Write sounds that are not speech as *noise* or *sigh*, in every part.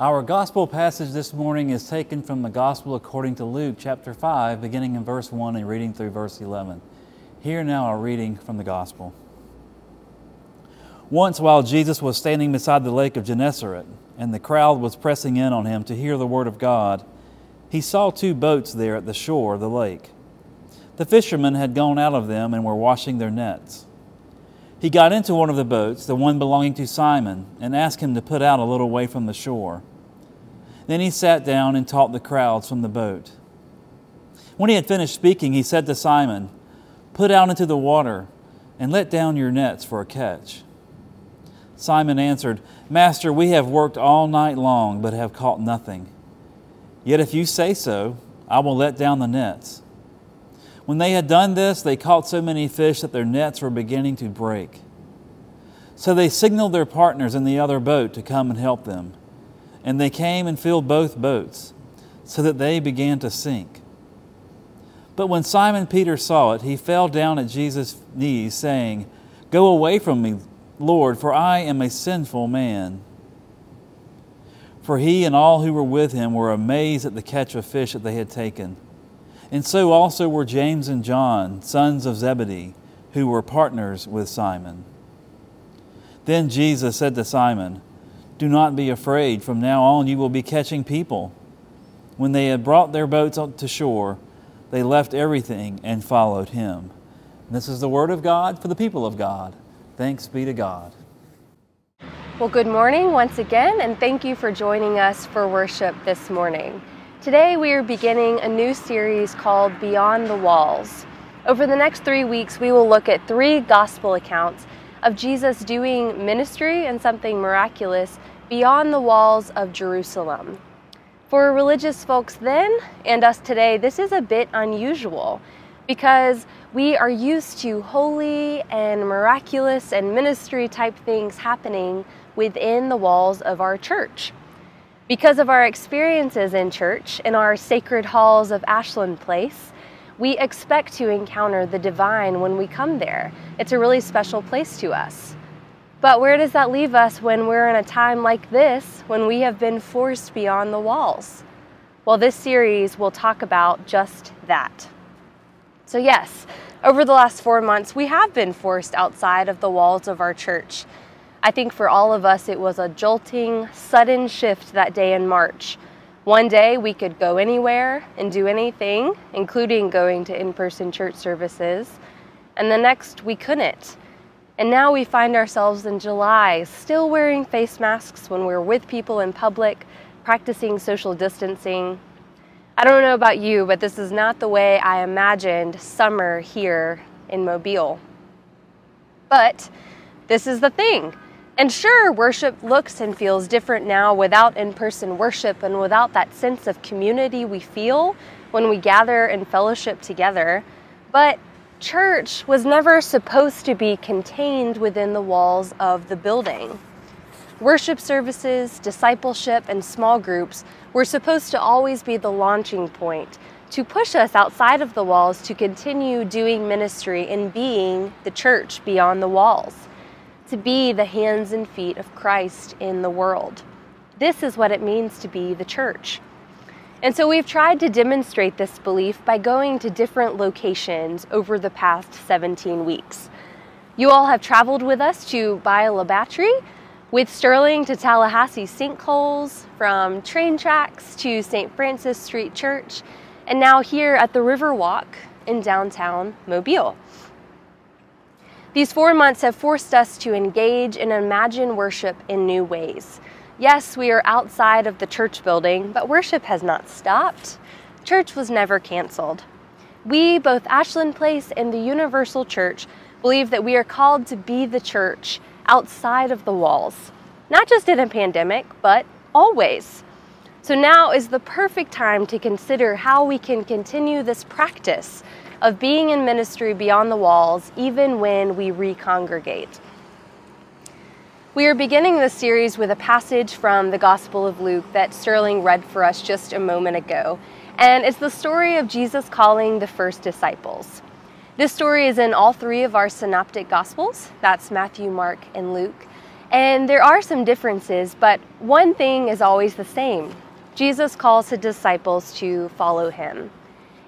Our gospel passage this morning is taken from the gospel according to Luke chapter 5, beginning in verse 1 and reading through verse 11. Hear now our reading from the gospel. Once, while Jesus was standing beside the lake of Gennesaret, and the crowd was pressing in on him to hear the word of God, he saw two boats there at the shore of the lake. The fishermen had gone out of them and were washing their nets. He got into one of the boats, the one belonging to Simon, and asked him to put out a little way from the shore. Then he sat down and taught the crowds from the boat. When he had finished speaking, he said to Simon, Put out into the water and let down your nets for a catch. Simon answered, Master, we have worked all night long, but have caught nothing. Yet if you say so, I will let down the nets. When they had done this, they caught so many fish that their nets were beginning to break. So they signaled their partners in the other boat to come and help them. And they came and filled both boats, so that they began to sink. But when Simon Peter saw it, he fell down at Jesus' knees, saying, Go away from me, Lord, for I am a sinful man. For he and all who were with him were amazed at the catch of fish that they had taken. And so also were James and John, sons of Zebedee, who were partners with Simon. Then Jesus said to Simon, Do not be afraid. From now on you will be catching people. When they had brought their boats to shore, they left everything and followed him. And this is the word of God for the people of God. Thanks be to God. Well, good morning once again, and thank you for joining us for worship this morning. Today we are beginning a new series called Beyond the Walls. Over the next three weeks, we will look at three gospel accounts of Jesus doing ministry and something miraculous beyond the walls of Jerusalem. For religious folks then and us today, this is a bit unusual because we are used to holy and miraculous and ministry type things happening within the walls of our church. Because of our experiences in church, in our sacred halls of Ashland Place, we expect to encounter the divine when we come there. It's a really special place to us. But where does that leave us when we're in a time like this, when we have been forced beyond the walls? Well, this series will talk about just that. So, yes, over the last four months, we have been forced outside of the walls of our church. I think for all of us, it was a jolting, sudden shift that day in March. One day we could go anywhere and do anything, including going to in person church services, and the next we couldn't. And now we find ourselves in July, still wearing face masks when we're with people in public, practicing social distancing. I don't know about you, but this is not the way I imagined summer here in Mobile. But this is the thing and sure, worship looks and feels different now without in person worship and without that sense of community we feel when we gather and fellowship together. But church was never supposed to be contained within the walls of the building. Worship services, discipleship, and small groups were supposed to always be the launching point to push us outside of the walls to continue doing ministry and being the church beyond the walls to be the hands and feet of Christ in the world. This is what it means to be the church. And so we've tried to demonstrate this belief by going to different locations over the past 17 weeks. You all have traveled with us to Bayou La Batre, with Sterling to Tallahassee sinkholes, from train tracks to St. Francis Street Church, and now here at the Riverwalk in downtown Mobile. These four months have forced us to engage and imagine worship in new ways. Yes, we are outside of the church building, but worship has not stopped. Church was never canceled. We, both Ashland Place and the Universal Church, believe that we are called to be the church outside of the walls, not just in a pandemic, but always. So now is the perfect time to consider how we can continue this practice of being in ministry beyond the walls, even when we recongregate. We are beginning this series with a passage from the Gospel of Luke that Sterling read for us just a moment ago, and it's the story of Jesus calling the first disciples. This story is in all three of our synoptic Gospels that's Matthew, Mark, and Luke. And there are some differences, but one thing is always the same. Jesus calls his disciples to follow him.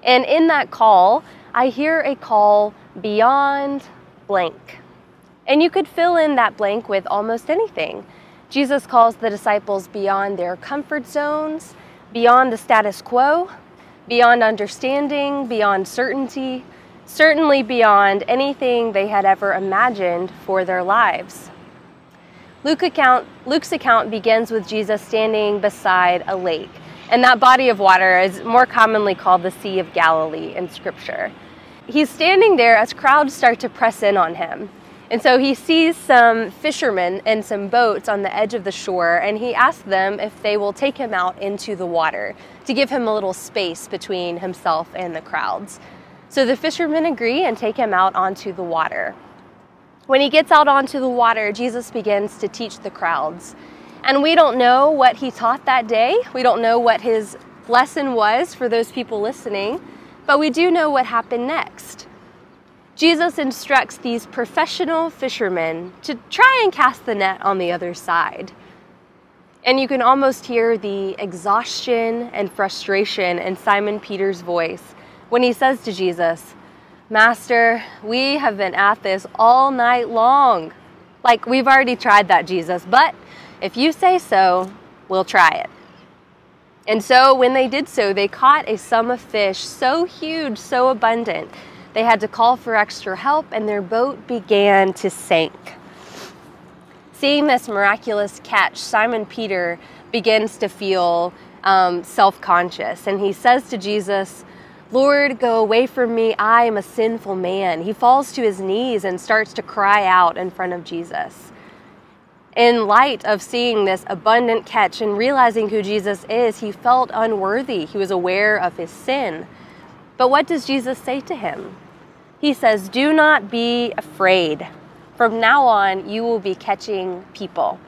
And in that call, I hear a call beyond blank. And you could fill in that blank with almost anything. Jesus calls the disciples beyond their comfort zones, beyond the status quo, beyond understanding, beyond certainty, certainly beyond anything they had ever imagined for their lives. Luke account, Luke's account begins with Jesus standing beside a lake, and that body of water is more commonly called the Sea of Galilee in Scripture. He's standing there as crowds start to press in on him. And so he sees some fishermen and some boats on the edge of the shore, and he asks them if they will take him out into the water to give him a little space between himself and the crowds. So the fishermen agree and take him out onto the water. When he gets out onto the water, Jesus begins to teach the crowds. And we don't know what he taught that day. We don't know what his lesson was for those people listening, but we do know what happened next. Jesus instructs these professional fishermen to try and cast the net on the other side. And you can almost hear the exhaustion and frustration in Simon Peter's voice when he says to Jesus, Master, we have been at this all night long. Like, we've already tried that, Jesus, but if you say so, we'll try it. And so, when they did so, they caught a sum of fish so huge, so abundant, they had to call for extra help, and their boat began to sink. Seeing this miraculous catch, Simon Peter begins to feel um, self conscious, and he says to Jesus, Lord, go away from me. I am a sinful man. He falls to his knees and starts to cry out in front of Jesus. In light of seeing this abundant catch and realizing who Jesus is, he felt unworthy. He was aware of his sin. But what does Jesus say to him? He says, Do not be afraid. From now on, you will be catching people.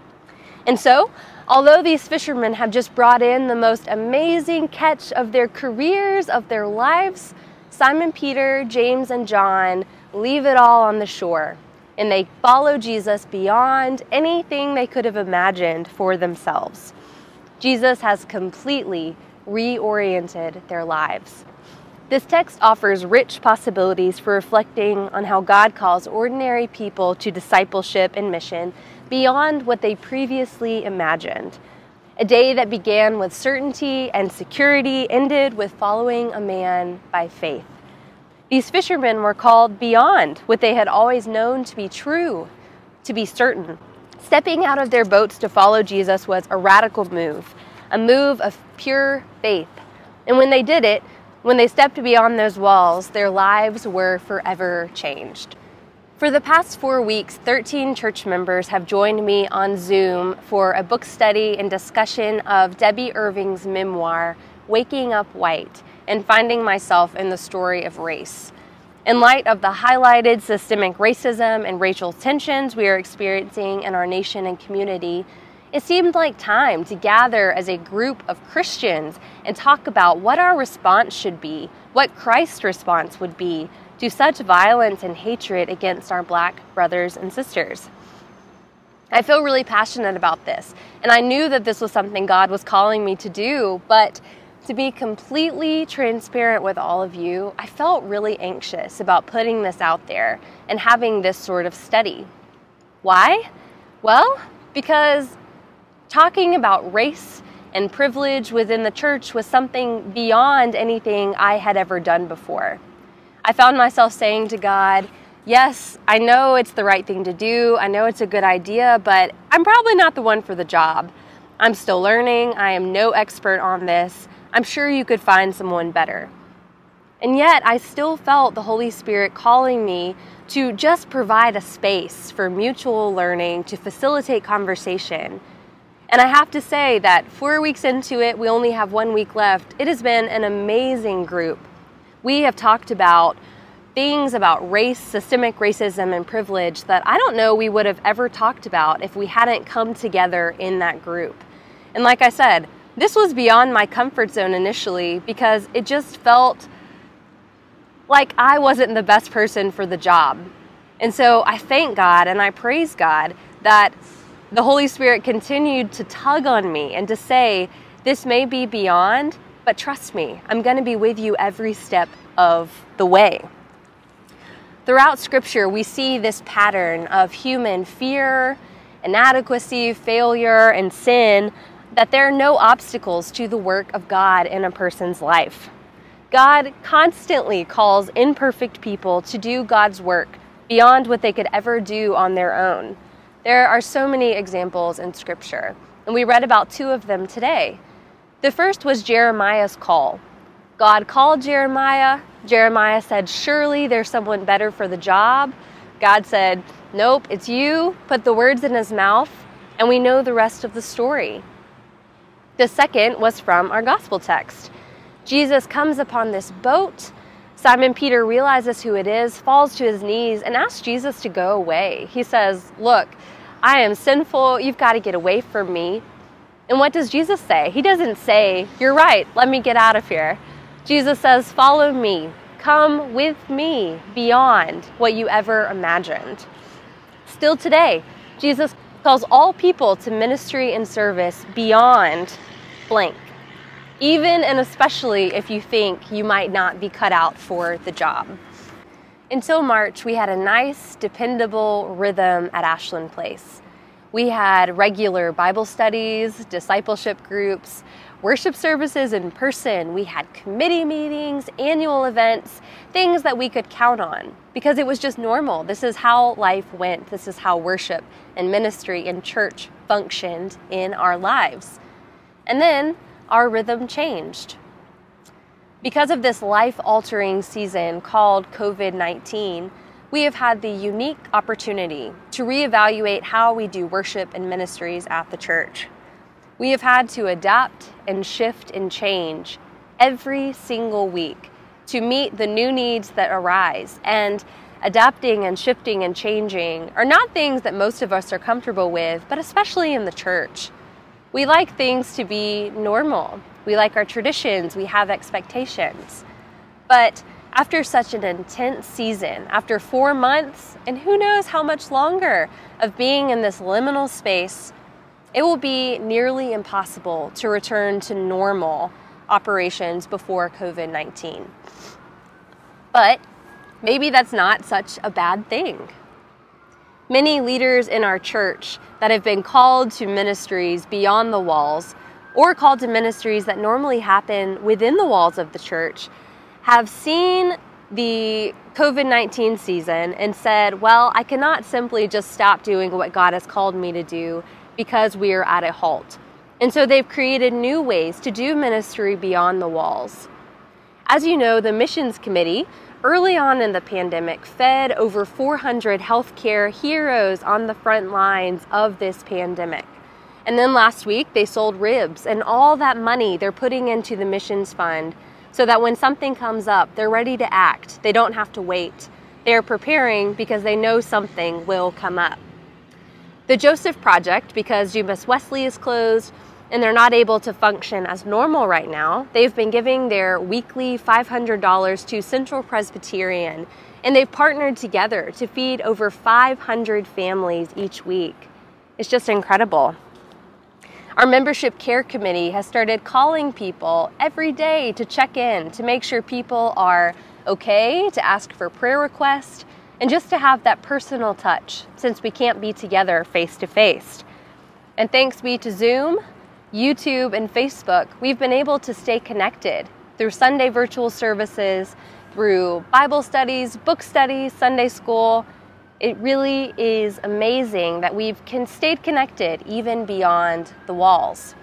And so, Although these fishermen have just brought in the most amazing catch of their careers, of their lives, Simon Peter, James, and John leave it all on the shore and they follow Jesus beyond anything they could have imagined for themselves. Jesus has completely reoriented their lives. This text offers rich possibilities for reflecting on how God calls ordinary people to discipleship and mission beyond what they previously imagined. A day that began with certainty and security ended with following a man by faith. These fishermen were called beyond what they had always known to be true, to be certain. Stepping out of their boats to follow Jesus was a radical move, a move of pure faith. And when they did it, when they stepped beyond those walls, their lives were forever changed. For the past four weeks, 13 church members have joined me on Zoom for a book study and discussion of Debby Irving's memoir, Waking Up White, and finding myself in the story of race. In light of the highlighted systemic racism and racial tensions we are experiencing in our nation and community, it seemed like time to gather as a group of Christians and talk about what our response should be, what Christ's response would be to such violence and hatred against our black brothers and sisters. I feel really passionate about this, and I knew that this was something God was calling me to do, but to be completely transparent with all of you, I felt really anxious about putting this out there and having this sort of study. Why? Well, because talking about race and privilege within the church was something beyond anything I had ever done before. I found myself saying to God, Yes, I know it's the right thing to do. I know it's a good idea, but I'm probably not the one for the job. I'm still learning. I am no expert on this. I'm sure you could find someone better. And yet, I still felt the Holy Spirit calling me to just provide a space for mutual learning to facilitate conversation. And I have to say that four weeks into it, we only have one week left. It has been an amazing group we have talked about things about race, systemic racism, and privilege that I don't know we would have ever talked about if we hadn't come together in that group. And like I said, this was beyond my comfort zone initially because it just felt like I wasn't the best person for the job. And so I thank God and I praise God that the Holy Spirit continued to tug on me and to say, This may be beyond, but trust me, I'm going to be with you every step of the way. Throughout Scripture, we see this pattern of human fear, inadequacy, failure, and sin, that there are no obstacles to the work of God in a person's life. God constantly calls imperfect people to do God's work beyond what they could ever do on their own. There are so many examples in Scripture, and we read about two of them today. The first was Jeremiah's call. God called Jeremiah. Jeremiah said, Surely there's someone better for the job. God said, Nope, it's you. Put the words in his mouth, and we know the rest of the story. The second was from our gospel text. Jesus comes upon this boat. Simon Peter realizes who it is, falls to his knees, and asks Jesus to go away. He says, Look, I am sinful. You've got to get away from me. And what does Jesus say? He doesn't say, You're right, let me get out of here. Jesus says, Follow me. Come with me beyond what you ever imagined. Still today, Jesus calls all people to ministry and service beyond blank even and especially if you think you might not be cut out for the job. Until March, we had a nice, dependable rhythm at Ashland Place. We had regular Bible studies, discipleship groups, worship services in person. We had committee meetings, annual events, things that we could count on because it was just normal. This is how life went. This is how worship and ministry and church functioned in our lives. And then our rhythm changed. Because of this life altering season called COVID 19, we have had the unique opportunity to reevaluate how we do worship and ministries at the church. We have had to adapt and shift and change every single week to meet the new needs that arise. And adapting and shifting and changing are not things that most of us are comfortable with, but especially in the church. We like things to be normal. We like our traditions. We have expectations. But after such an intense season, after four months, and who knows how much longer of being in this liminal space, it will be nearly impossible to return to normal operations before COVID 19. But maybe that's not such a bad thing. Many leaders in our church that have been called to ministries beyond the walls or called to ministries that normally happen within the walls of the church have seen the COVID 19 season and said, Well, I cannot simply just stop doing what God has called me to do because we are at a halt. And so they've created new ways to do ministry beyond the walls. As you know, the Missions Committee early on in the pandemic fed over 400 healthcare heroes on the front lines of this pandemic. And then last week, they sold ribs, and all that money they're putting into the missions fund so that when something comes up, they're ready to act. They don't have to wait. They're preparing because they know something will come up. The Joseph Project, because Dumas Wesley is closed, and they're not able to function as normal right now. They've been giving their weekly $500 to Central Presbyterian, and they've partnered together to feed over 500 families each week. It's just incredible. Our membership care committee has started calling people every day to check in to make sure people are okay, to ask for prayer requests, and just to have that personal touch since we can't be together face to face. And thanks be to Zoom, YouTube, and Facebook, we've been able to stay connected through Sunday virtual services, through Bible studies, book studies, Sunday school. It really is amazing that we've can stayed connected even beyond the walls.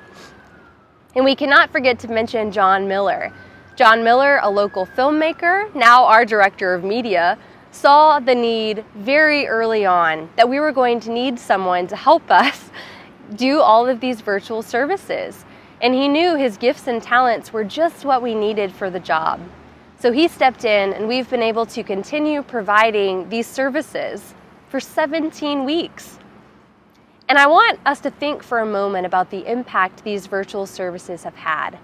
And we cannot forget to mention John Miller. John Miller, a local filmmaker, now our director of media, saw the need very early on that we were going to need someone to help *laughs* us do all of these virtual services. And he knew his gifts and talents were just what we needed for the job. So he stepped in, and we've been able to continue providing these services for 17 weeks. And I want us to think for a moment about the impact these virtual services have had.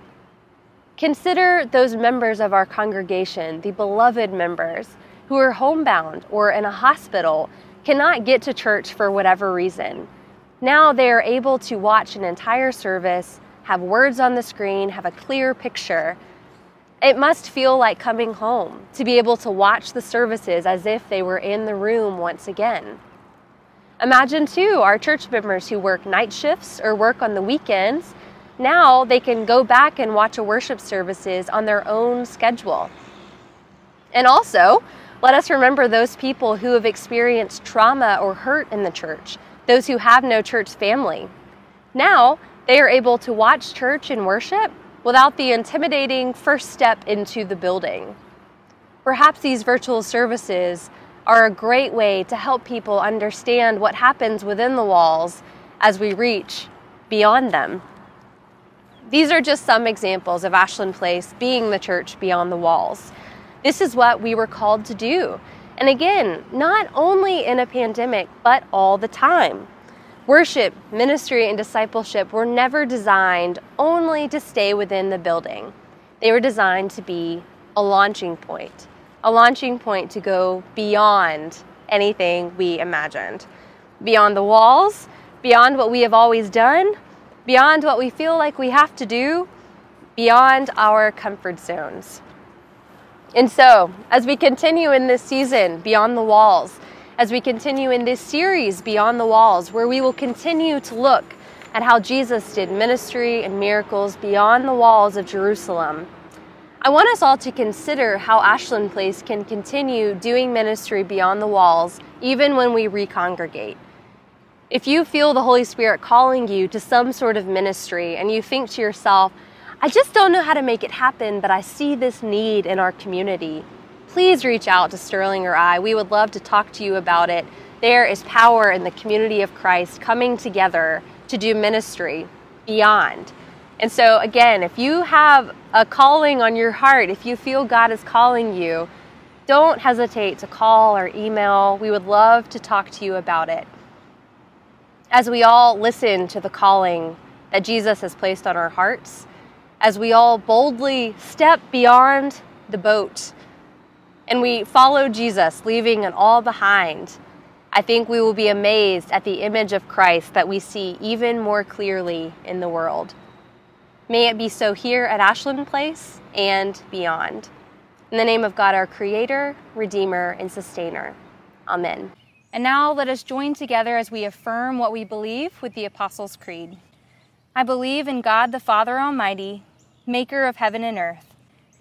Consider those members of our congregation, the beloved members, who are homebound or in a hospital, cannot get to church for whatever reason. Now they are able to watch an entire service, have words on the screen, have a clear picture. It must feel like coming home to be able to watch the services as if they were in the room once again. Imagine, too, our church members who work night shifts or work on the weekends. Now they can go back and watch a worship services on their own schedule. And also, let us remember those people who have experienced trauma or hurt in the church those who have no church family. Now, they are able to watch church and worship without the intimidating first step into the building. Perhaps these virtual services are a great way to help people understand what happens within the walls as we reach beyond them. These are just some examples of Ashland Place being the church beyond the walls. This is what we were called to do and again, not only in a pandemic, but all the time. Worship, ministry, and discipleship were never designed only to stay within the building. They were designed to be a launching point, a launching point to go beyond anything we imagined, beyond the walls, beyond what we have always done, beyond what we feel like we have to do, beyond our comfort zones. And so, as we continue in this season, Beyond the Walls, as we continue in this series, Beyond the Walls, where we will continue to look at how Jesus did ministry and miracles beyond the walls of Jerusalem, I want us all to consider how Ashland Place can continue doing ministry beyond the walls, even when we recongregate. If you feel the Holy Spirit calling you to some sort of ministry and you think to yourself, I just don't know how to make it happen, but I see this need in our community. Please reach out to Sterling or I. We would love to talk to you about it. There is power in the community of Christ coming together to do ministry beyond. And so, again, if you have a calling on your heart, if you feel God is calling you, don't hesitate to call or email. We would love to talk to you about it. As we all listen to the calling that Jesus has placed on our hearts, as we all boldly step beyond the boat and we follow Jesus, leaving it all behind, I think we will be amazed at the image of Christ that we see even more clearly in the world. May it be so here at Ashland Place and beyond. In the name of God, our Creator, Redeemer, and Sustainer. Amen. And now let us join together as we affirm what we believe with the Apostles' Creed. I believe in God the Father Almighty, maker of heaven and earth,